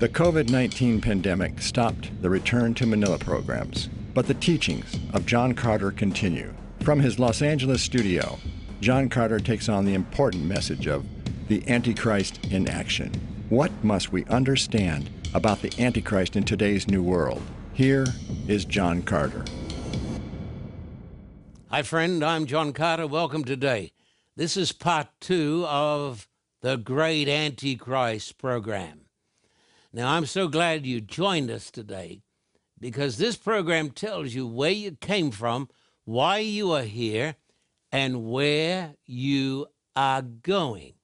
The COVID 19 pandemic stopped the return to Manila programs, but the teachings of John Carter continue. From his Los Angeles studio, John Carter takes on the important message of the Antichrist in action. What must we understand about the Antichrist in today's new world? Here is John Carter. Hi, friend. I'm John Carter. Welcome today. This is part two of the Great Antichrist program. Now, I'm so glad you joined us today because this program tells you where you came from, why you are here, and where you are going.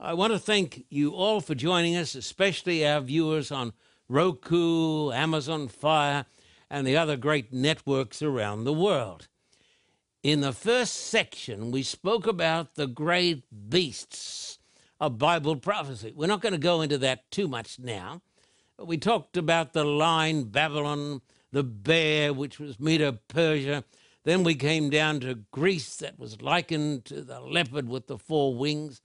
I want to thank you all for joining us, especially our viewers on Roku, Amazon Fire, and the other great networks around the world. In the first section, we spoke about the great beasts of Bible prophecy. We're not going to go into that too much now. We talked about the lion, Babylon, the bear, which was Medo Persia. Then we came down to Greece, that was likened to the leopard with the four wings.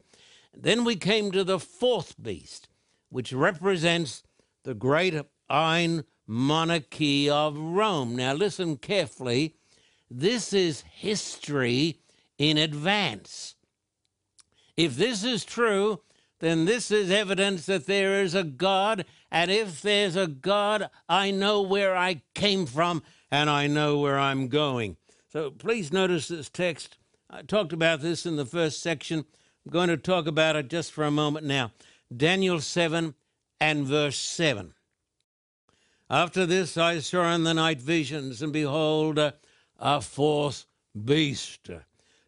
Then we came to the fourth beast, which represents the great iron monarchy of Rome. Now, listen carefully. This is history in advance. If this is true, then this is evidence that there is a God. And if there's a God, I know where I came from and I know where I'm going. So please notice this text. I talked about this in the first section. I'm going to talk about it just for a moment now. Daniel 7 and verse 7. After this I saw in the night visions, and behold, a, fourth beast,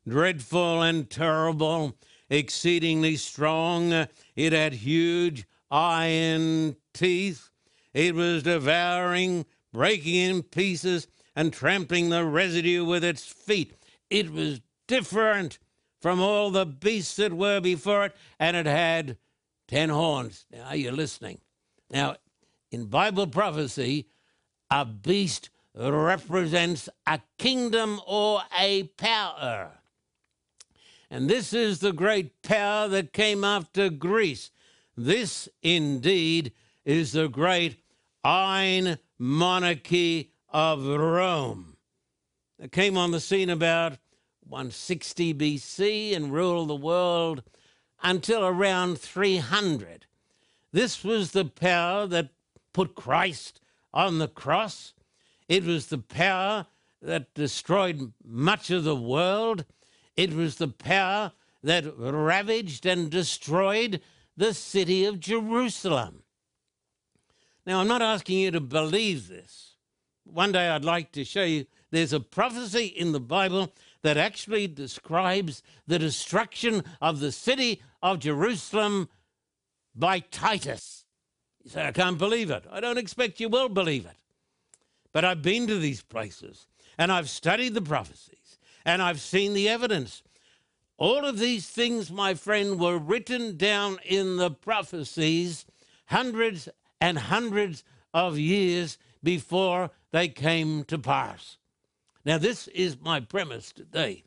dreadful and terrible, exceedingly strong. It had huge iron teeth. It was devouring, breaking in pieces, and trampling the residue with its feet. It was different from all the beasts that were before it, and it had ten horns. Now, are you listening? Now, in Bible prophecy, a beast represents a kingdom or a power. And this is the great power that came after Greece. This indeed is the great iron monarchy of Rome. It came on the scene about 160 BC and ruled the world until around 300. This was the power that put Christ on the cross. It was the power that destroyed much of the world. It was the power that ravaged and destroyed the city of Jerusalem. Now, I'm not asking you to believe this. One day I'd like to show you there's a prophecy in the Bible that actually describes the destruction of the city of Jerusalem by Titus. You say, I can't believe it. I don't expect you will believe it. But I've been to these places and I've studied the prophecies and I've seen the evidence. All of these things, my friend, were written down in the prophecies hundreds and hundreds of years before they came to pass. Now, this is my premise today.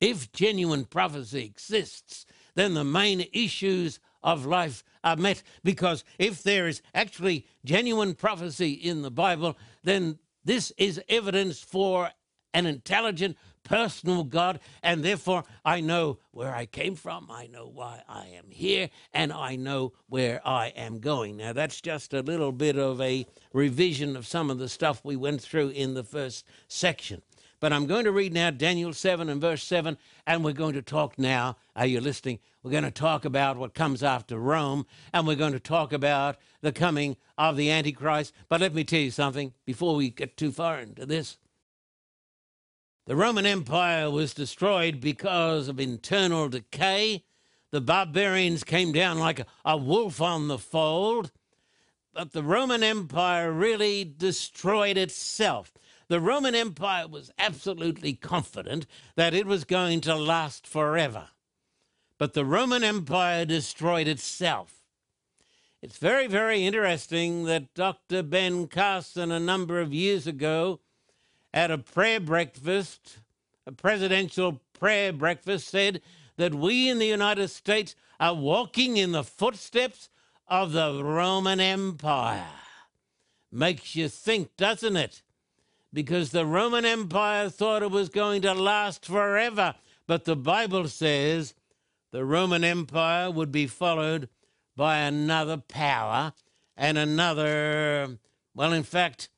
If genuine prophecy exists, then the main issues of life are met. Because if there is actually genuine prophecy in the Bible, then this is evidence for an intelligent, personal God, and therefore I know where I came from, I know why I am here, and I know where I am going. Now, that's just a little bit of a revision of some of the stuff we went through in the first section. But I'm going to read now Daniel 7 and verse 7, and we're going to talk now. Are you listening? We're going to talk about what comes after Rome, and we're going to talk about the coming of the Antichrist. But let me tell you something before we get too far into this. The Roman Empire was destroyed because of internal decay. The barbarians came down like a, wolf on the fold. But the Roman Empire really destroyed itself. The Roman Empire was absolutely confident that it was going to last forever. But the Roman Empire destroyed itself. It's very, very interesting that Dr. Ben Carson, a number of years ago, at a prayer breakfast, a presidential prayer breakfast, said that we in the United States are walking in the footsteps of the Roman Empire. Makes you think, doesn't it? Because the Roman Empire thought it was going to last forever. But the Bible says the Roman Empire would be followed by another power and another, well, in fact,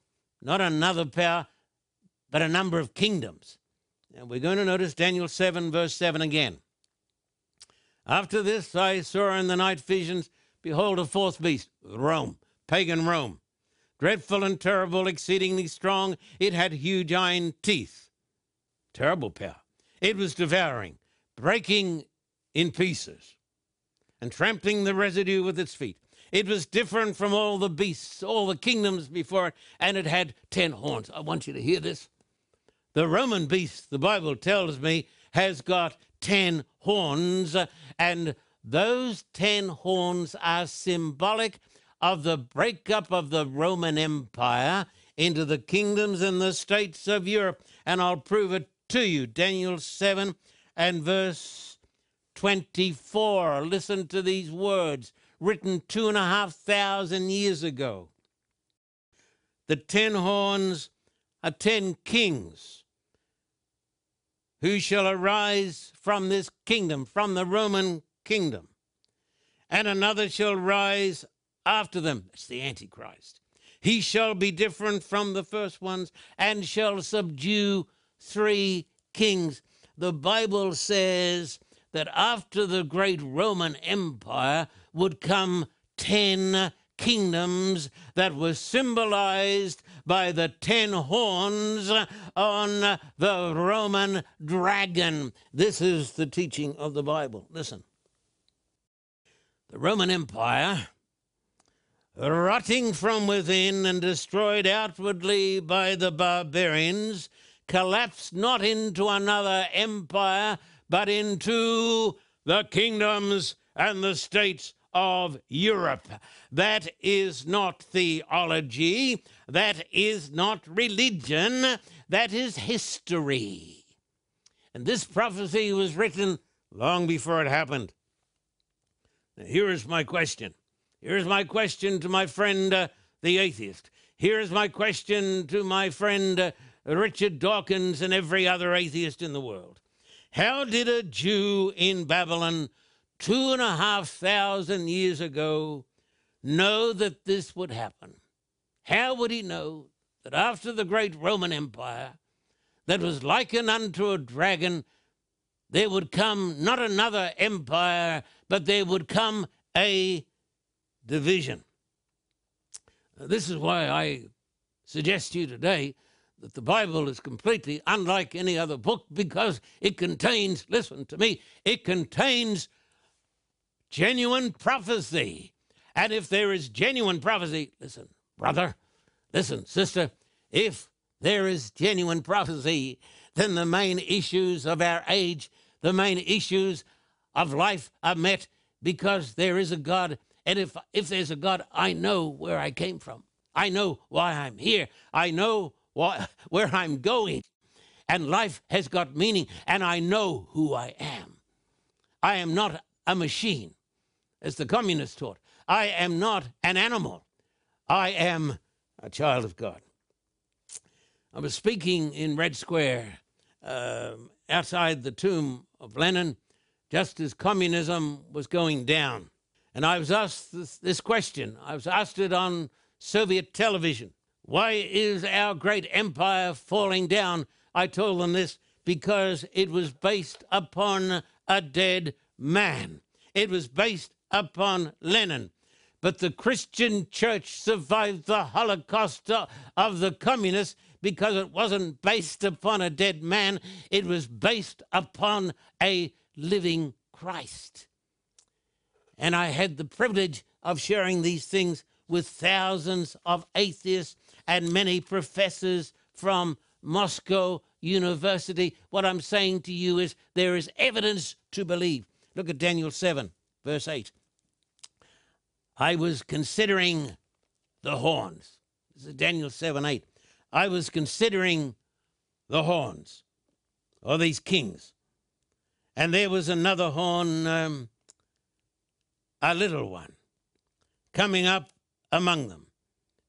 not another power, but a number of kingdoms. And we're going to notice Daniel 7, verse 7 again. After this, I saw in the night visions, behold, a fourth beast, Rome, pagan Rome, dreadful and terrible, exceedingly strong. It had huge iron teeth. Terrible power. It was devouring, breaking in pieces, and trampling the residue with its feet. It was different from all the beasts, all the kingdoms before it, and it had ten horns. I want you to hear this. The Roman beast, the Bible tells me, has got ten horns, and those ten horns are symbolic of the breakup of the Roman Empire into the kingdoms and the states of Europe. And I'll prove it to you. Daniel 7 and verse 24. Listen to these words written two and a half thousand years ago. The ten horns are ten kings who shall arise from this kingdom, from the Roman kingdom, and another shall rise after them. That's the Antichrist. He shall be different from the first ones and shall subdue three kings. The Bible says that after the great Roman Empire would come ten kingdoms that were symbolized by the ten horns on the Roman dragon. This is the teaching of the Bible. Listen. The Roman Empire, rotting from within and destroyed outwardly by the barbarians, collapsed not into another empire, but into the kingdoms and the states of Europe. That is not theology. That is not religion. That is history. And this prophecy was written long before it happened. Now, here is my question. Here is my question to my friend, uh, the atheist. Here is my question to my friend, uh, Richard Dawkins, and every other atheist in the world. How did a Jew in Babylon two and a half thousand years ago know that this would happen? How would he know that after the great Roman Empire, that was likened unto a dragon, there would come not another empire, but there would come a division? This is why I suggest to you today that the Bible is completely unlike any other book because it contains, listen to me, it contains genuine prophecy. And if there is genuine prophecy, listen, brother, listen, sister, if there is genuine prophecy, then the main issues of our age, the main issues of life are met because there is a God. And if, if there's a God, I know where I came from. I know why I'm here. I know why, where I'm going. And life has got meaning, and I know who I am. I am not a machine as the communists taught. I am not an animal. I am a child of God. I was speaking in Red Square uh, outside the tomb of Lenin just as communism was going down. And I was asked this, this question. I was asked it on Soviet television. Why is our great empire falling down? I told them this because it was based upon a dead man. It was based upon Lenin. But the Christian church survived the Holocaust of the communists because it wasn't based upon a dead man, it was based upon a living Christ. And I had the privilege of sharing these things with thousands of atheists and many professors from Moscow University. What I'm saying to you is there is evidence to believe. Look at Daniel 7 verse 8. I was considering the horns. This is Daniel 7 8. I was considering the horns of these kings. And there was another horn, um, a little one, coming up among them,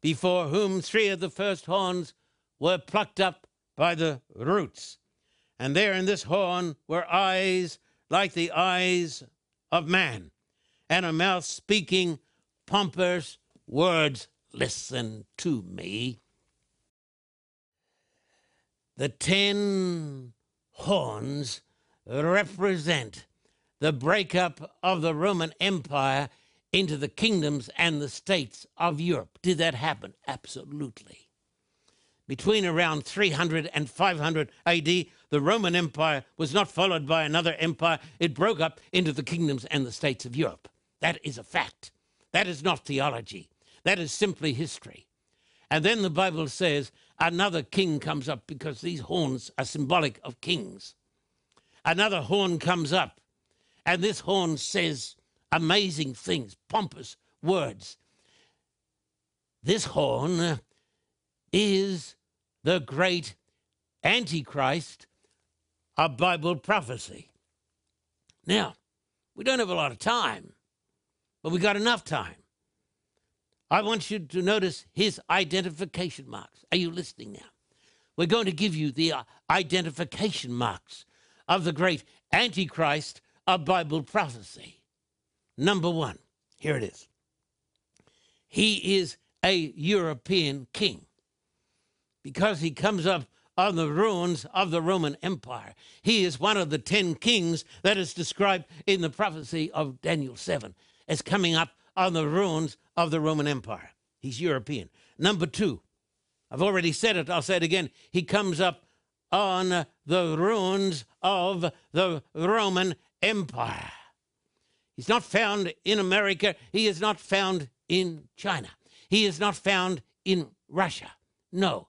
before whom three of the first horns were plucked up by the roots. And there in this horn were eyes like the eyes of man, and a mouth speaking pompous words. Listen to me. The ten horns represent the breakup of the Roman Empire into the kingdoms and the states of Europe. Did that happen? Absolutely. Between around 300 and 500 AD, the Roman Empire was not followed by another empire. It broke up into the kingdoms and the states of Europe. That is a fact. That is not theology. That is simply history. And then the Bible says another king comes up because these horns are symbolic of kings. Another horn comes up, and this horn says amazing things, pompous words. This horn is the great Antichrist of Bible prophecy. Now, we don't have a lot of time, but we got enough time. I want you to notice his identification marks. Are you listening now? We're going to give you the uh, identification marks of the great Antichrist of Bible prophecy. Number one, here it is. He is a European king because he comes up on the ruins of the Roman Empire. He is one of the ten kings that is described in the prophecy of Daniel 7 as coming up on the ruins of the Roman Empire. He's European. Number two, I've already said it, I'll say it again. He comes up on the ruins of the Roman Empire. He's not found in America. He is not found in China. He is not found in Russia. No,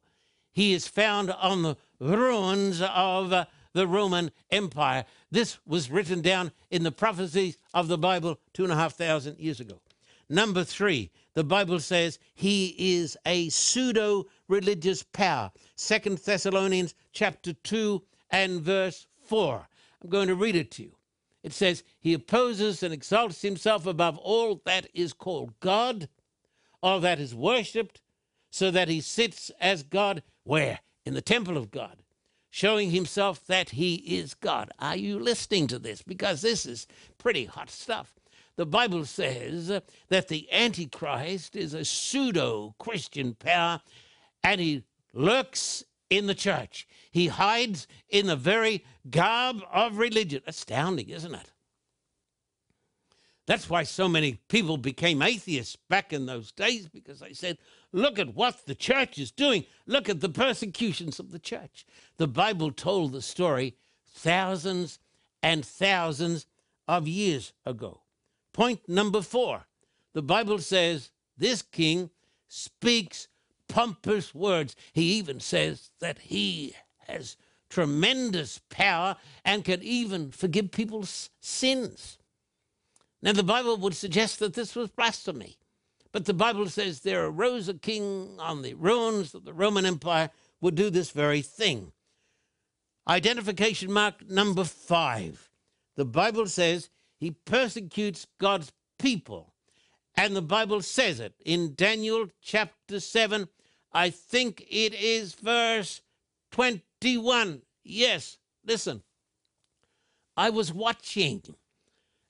he is found on the ruins of uh, the Roman Empire. This was written down in the prophecies of the Bible two and a half thousand years ago. Number three, the Bible says he is a pseudo religious power. Second Thessalonians chapter 2 and verse 4. I'm going to read it to you. It says, He opposes and exalts himself above all that is called God, all that is worshipped, so that he sits as God. Where? In the temple of God, showing himself that he is God. Are you listening to this? Because this is pretty hot stuff. The Bible says that the Antichrist is a pseudo Christian power and he lurks in the church. He hides in the very garb of religion. Astounding, isn't it? That's why so many people became atheists back in those days because they said, look at what the church is doing. Look at the persecutions of the church. The Bible told the story thousands and thousands of years ago. Point number four the Bible says this king speaks pompous words. He even says that he has tremendous power and can even forgive people's sins. Now, the Bible would suggest that this was blasphemy, but the Bible says there arose a king on the ruins of the Roman Empire would do this very thing. Identification mark number five. The Bible says he persecutes God's people. And the Bible says it in Daniel chapter 7 I think it is verse 21. Yes, listen. I was watching,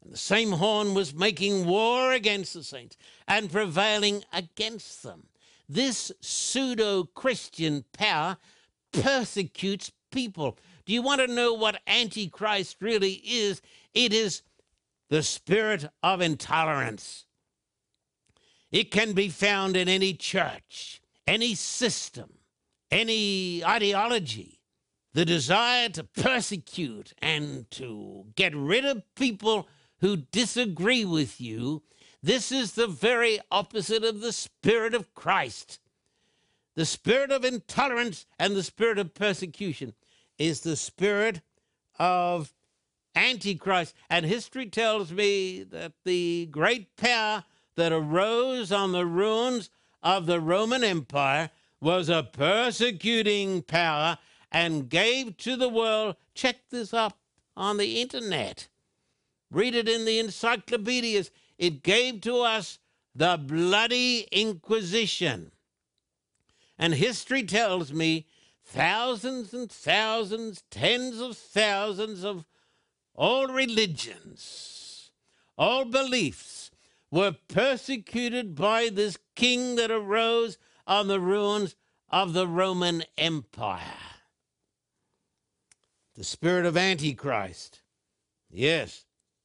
and the same horn was making war against the saints and prevailing against them. This pseudo Christian power persecutes people. Do you want to know what Antichrist really is? It is the spirit of intolerance. It can be found in any church any system, any ideology, the desire to persecute and to get rid of people who disagree with you, this is the very opposite of the spirit of Christ. The spirit of intolerance and the spirit of persecution is the spirit of Antichrist. And history tells me that the great power that arose on the ruins of the Roman Empire was a persecuting power and gave to the world, check this up on the internet, read it in the encyclopedias, it gave to us the bloody Inquisition. And history tells me thousands and thousands, tens of thousands of all religions, all beliefs were persecuted by this king that arose on the ruins of the Roman Empire. The spirit of Antichrist. Yes,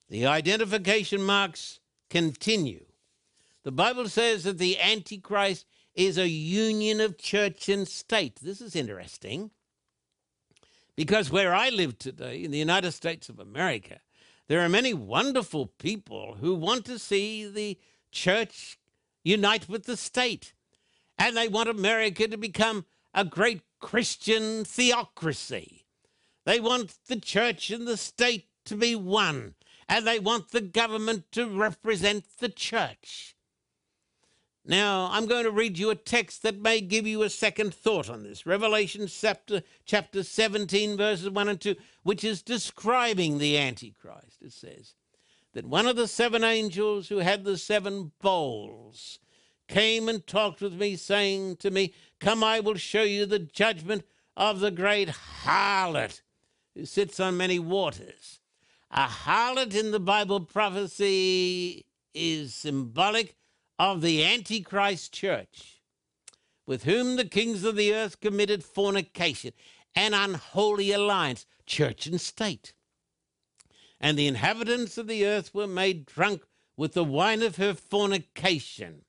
the identification marks continue. The Bible says that the Antichrist is a union of church and state. This is interesting because where I live today, in the United States of America, there are many wonderful people who want to see the church unite with the state. And they want America to become a great Christian theocracy. They want the church and the state to be one. And they want the government to represent the church. Now, I'm going to read you a text that may give you a second thought on this. Revelation chapter, chapter 17, verses 1 and 2, which is describing the Antichrist. It says that one of the seven angels who had the seven bowls came and talked with me, saying to me, Come, I will show you the judgment of the great harlot who sits on many waters. A harlot in the Bible prophecy is symbolic of the Antichrist church, with whom the kings of the earth committed fornication, an unholy alliance, church and state. And the inhabitants of the earth were made drunk with the wine of her fornication.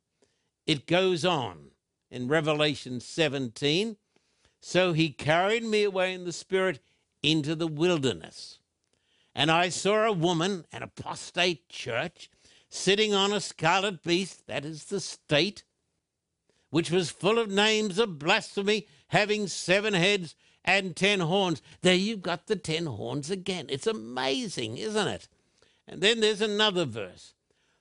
It goes on in Revelation 17. So he carried me away in the spirit into the wilderness. And I saw a woman, an apostate church, sitting on a scarlet beast, that is the state, which was full of names of blasphemy, having seven heads and ten horns. There you've got the ten horns again. It's amazing, isn't it? And then there's another verse.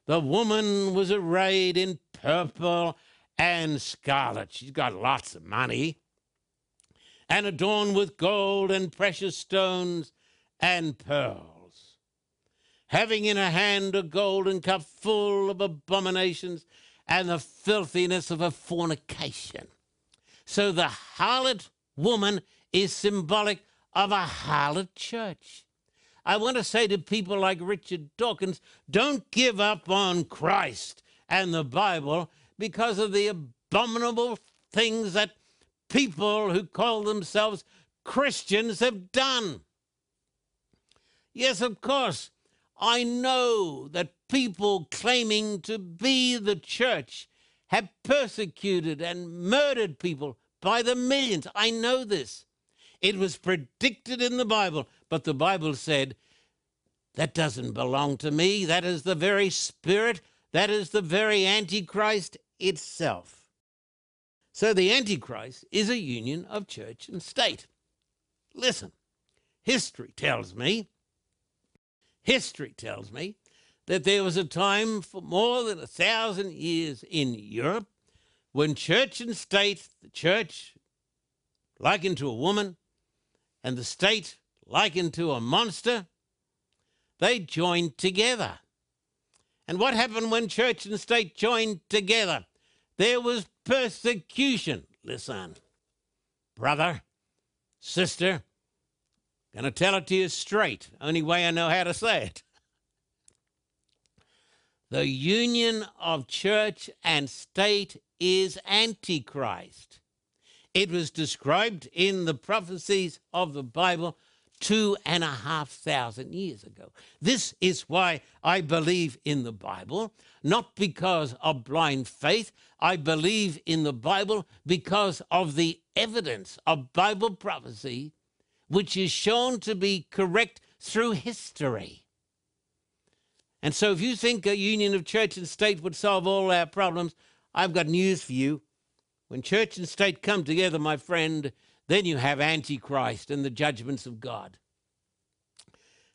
The woman was arrayed in purple and scarlet. She's got lots of money. And adorned with gold and precious stones and pearls having in her hand a golden cup full of abominations and the filthiness of her fornication. So the harlot woman is symbolic of a harlot church. I want to say to people like Richard Dawkins don't give up on Christ and the Bible because of the abominable things that people who call themselves Christians have done. Yes, of course, I know that people claiming to be the church have persecuted and murdered people by the millions. I know this. It was predicted in the Bible, but the Bible said, that doesn't belong to me. That is the very spirit, that is the very Antichrist itself. So the Antichrist is a union of church and state. Listen, history tells me History tells me that there was a time for more than a thousand years in Europe when church and state, the church likened to a woman, and the state likened to a monster, they joined together. And what happened when church and state joined together? There was persecution. Listen, brother, sister, Gonna tell it to you straight, only way I know how to say it. The union of church and state is Antichrist. It was described in the prophecies of the Bible two and a half thousand years ago. This is why I believe in the Bible, not because of blind faith. I believe in the Bible because of the evidence of Bible prophecy which is shown to be correct through history. And so, if you think a union of church and state would solve all our problems, I've got news for you. When church and state come together, my friend, then you have Antichrist and the judgments of God.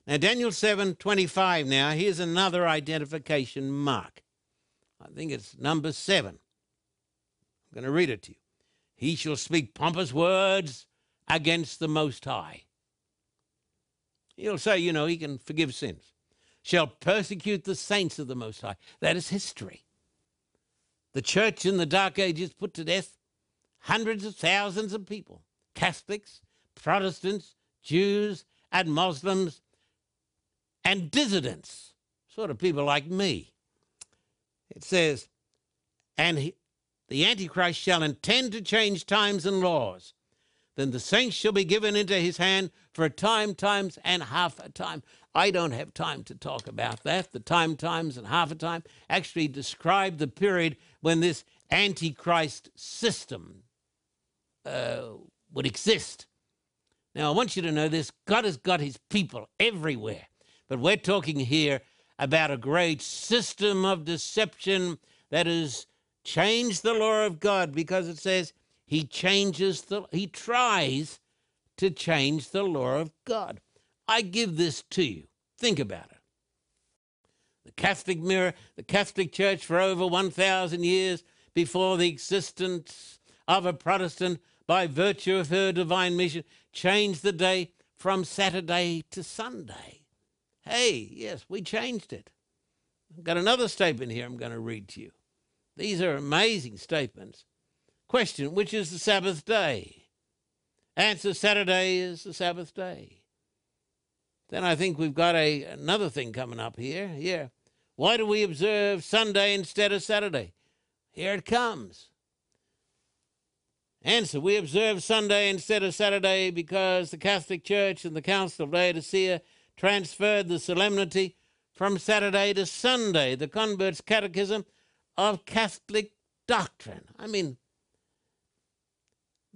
Now, Daniel 7 25 now, here's another identification mark. I think it's number seven. I'm going to read it to you. He shall speak pompous words against the Most High. He'll say, you know, he can forgive sins, shall persecute the saints of the Most High. That is history. The church in the Dark Ages put to death hundreds of thousands of people Catholics, Protestants, Jews, and Muslims, and dissidents, sort of people like me. It says, and he, the Antichrist shall intend to change times and laws. Then the saints shall be given into his hand for a time, times, and half a time. I don't have time to talk about that. The time, times, and half a time actually describe the period when this Antichrist system uh, would exist. Now, I want you to know this God has got his people everywhere, but we're talking here about a great system of deception that has changed the law of God because it says he changes the, he tries to change the law of God. I give this to you. Think about it. The Catholic mirror, the Catholic Church for over 1,000 years before the existence of a Protestant by virtue of her divine mission, changed the day from Saturday to Sunday. Hey, yes, we changed it. I've got another statement here I'm going to read to you. These are amazing statements. Question Which is the Sabbath day? Answer Saturday is the Sabbath day. Then I think we've got a, another thing coming up here. Yeah. Why do we observe Sunday instead of Saturday? Here it comes. Answer We observe Sunday instead of Saturday because the Catholic Church and the Council of Laodicea transferred the solemnity from Saturday to Sunday, the convert's catechism of Catholic doctrine. I mean,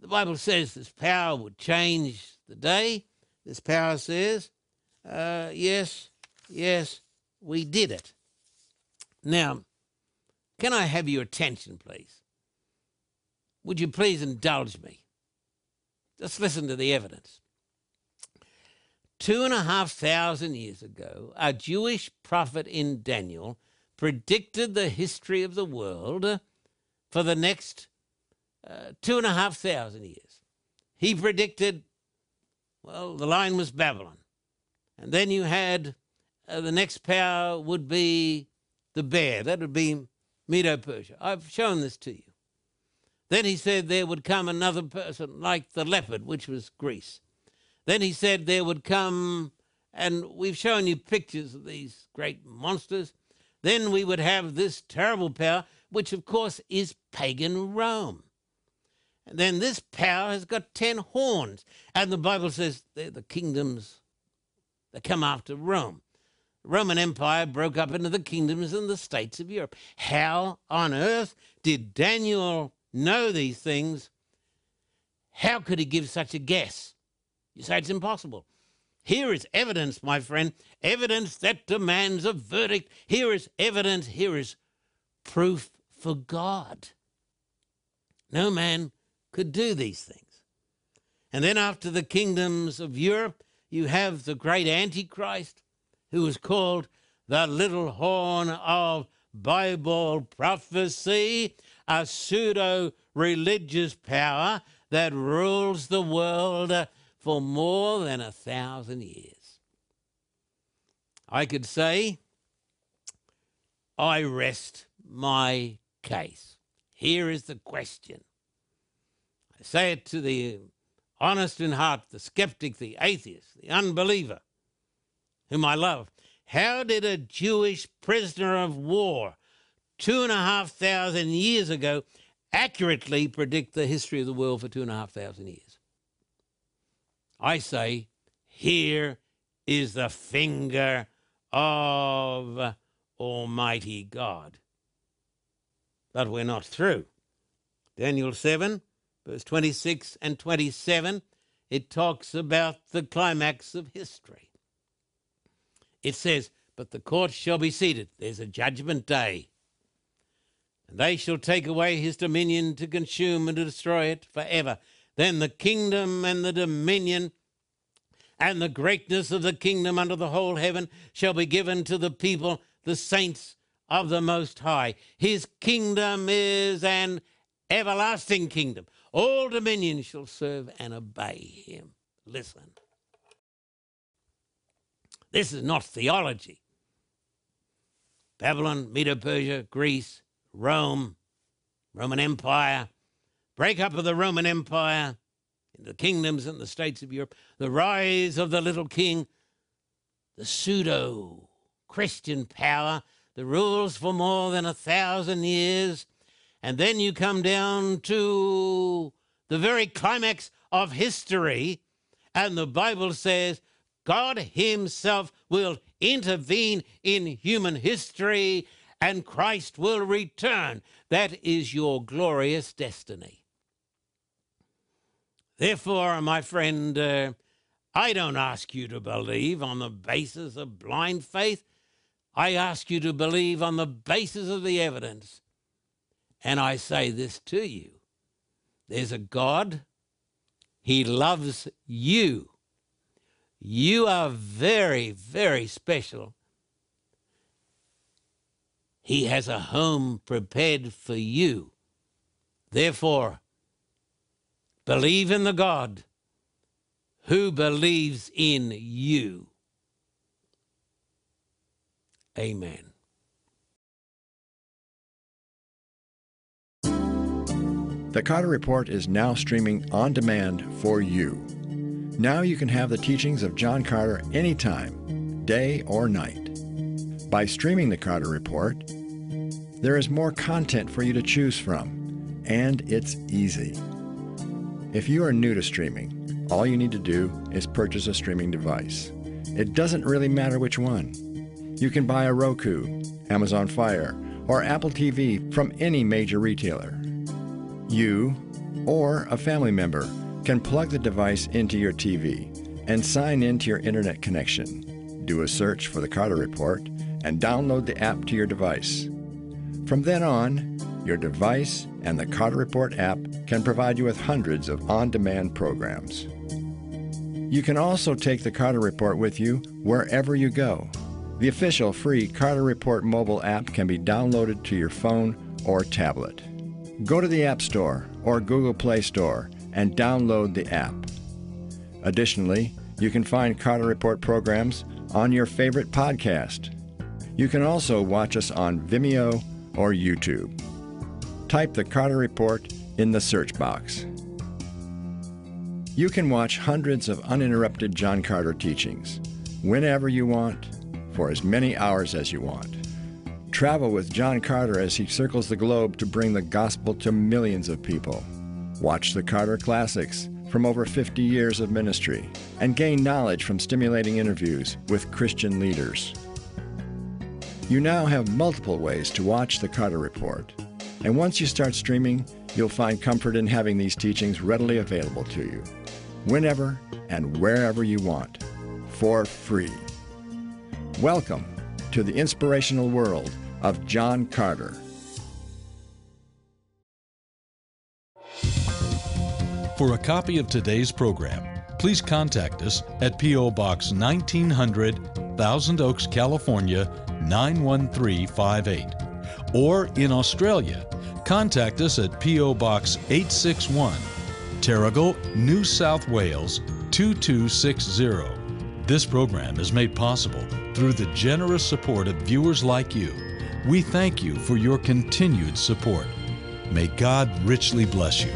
the Bible says this power would change the day. This power says, uh, yes, yes, we did it. Now, can I have your attention, please? Would you please indulge me? Just listen to the evidence. Two and a half thousand years ago, a Jewish prophet in Daniel predicted the history of the world for the next two and a half thousand years. He predicted, well, the line was Babylon. And then you had uh, the next power would be the bear. That would be Medo Persia. I've shown this to you. Then he said there would come another person like the leopard, which was Greece. Then he said there would come, and we've shown you pictures of these great monsters. Then we would have this terrible power, which of course is pagan Rome. And then this power has got 10 horns. And the Bible says they're the kingdoms that come after Rome. The Roman Empire broke up into the kingdoms and the states of Europe. How on earth did Daniel know these things, how could he give such a guess? You say it's impossible. Here is evidence, my friend, evidence that demands a verdict. Here is evidence, here is proof for God. No man could do these things. And then after the kingdoms of Europe, you have the great Antichrist, who is called the little horn of Bible prophecy a pseudo religious power that rules the world for more than a thousand years. I could say, I rest my case. Here is the question. Say it to the honest in heart, the skeptic, the atheist, the unbeliever, whom I love. How did a Jewish prisoner of war two and a half thousand years ago accurately predict the history of the world for two and a half thousand years. I say, here is the finger of Almighty God. But we're not through. Daniel 7, verse 26 and 27, it talks about the climax of history. It says, But the court shall be seated. There's a judgment day and they shall take away his dominion to consume and to destroy it forever. Then the kingdom and the dominion and the greatness of the kingdom under the whole heaven shall be given to the people, the saints of the Most High. His kingdom is an everlasting kingdom. All dominions shall serve and obey him. Listen. This is not theology. Babylon, Medo Persia, Greece, Rome, Roman Empire, breakup of the Roman Empire, the kingdoms and the states of Europe, the rise of the little king, the pseudo Christian power that rules for more than a thousand years. And then you come down to the very climax of history, and the Bible says God Himself will intervene in human history and Christ will return. That is your glorious destiny. Therefore, my friend, uh, I don't ask you to believe on the basis of blind faith. I ask you to believe on the basis of the evidence. And I say this to you there's a God, He loves you. You are very, very special. He has a home prepared for you. Therefore, Believe in the God who believes in you. Amen. The Carter Report is now streaming on demand for you. Now you can have the teachings of John Carter anytime, day or night. By streaming the Carter Report, there is more content for you to choose from, and it's easy. If you are new to streaming, all you need to do is purchase a streaming device. It doesn't really matter which one. You can buy a Roku, Amazon Fire, or Apple TV from any major retailer. You or a family member can plug the device into your TV and sign into your internet connection. Do a search for the Carter Report and download the app to your device. From then on, your device and the Carter Report app can provide you with hundreds of on demand programs. You can also take the Carter Report with you wherever you go. The official free Carter Report mobile app can be downloaded to your phone or tablet. Go to the App Store or Google Play Store and download the app. Additionally, you can find Carter Report programs on your favorite podcast. You can also watch us on Vimeo or YouTube type the Carter Report in the search box. You can watch hundreds of uninterrupted John Carter teachings whenever you want, for as many hours as you want. Travel with John Carter as he circles the globe to bring the gospel to millions of people. Watch the Carter Classics from over 50 years of ministry and gain knowledge from stimulating interviews with Christian leaders. You now have multiple ways to watch the Carter Report. And once you start streaming, you'll find comfort in having these teachings readily available to you, whenever and wherever you want, for free. Welcome to the inspirational world of John Carter. For a copy of today's program, please contact us at P.O. Box 1900, Thousand Oaks, California 91358 or in Australia, contact us at P.O. Box 861, Terrigal, New South Wales 2260. This program is made possible through the generous support of viewers like you. We thank you for your continued support. May God richly bless you.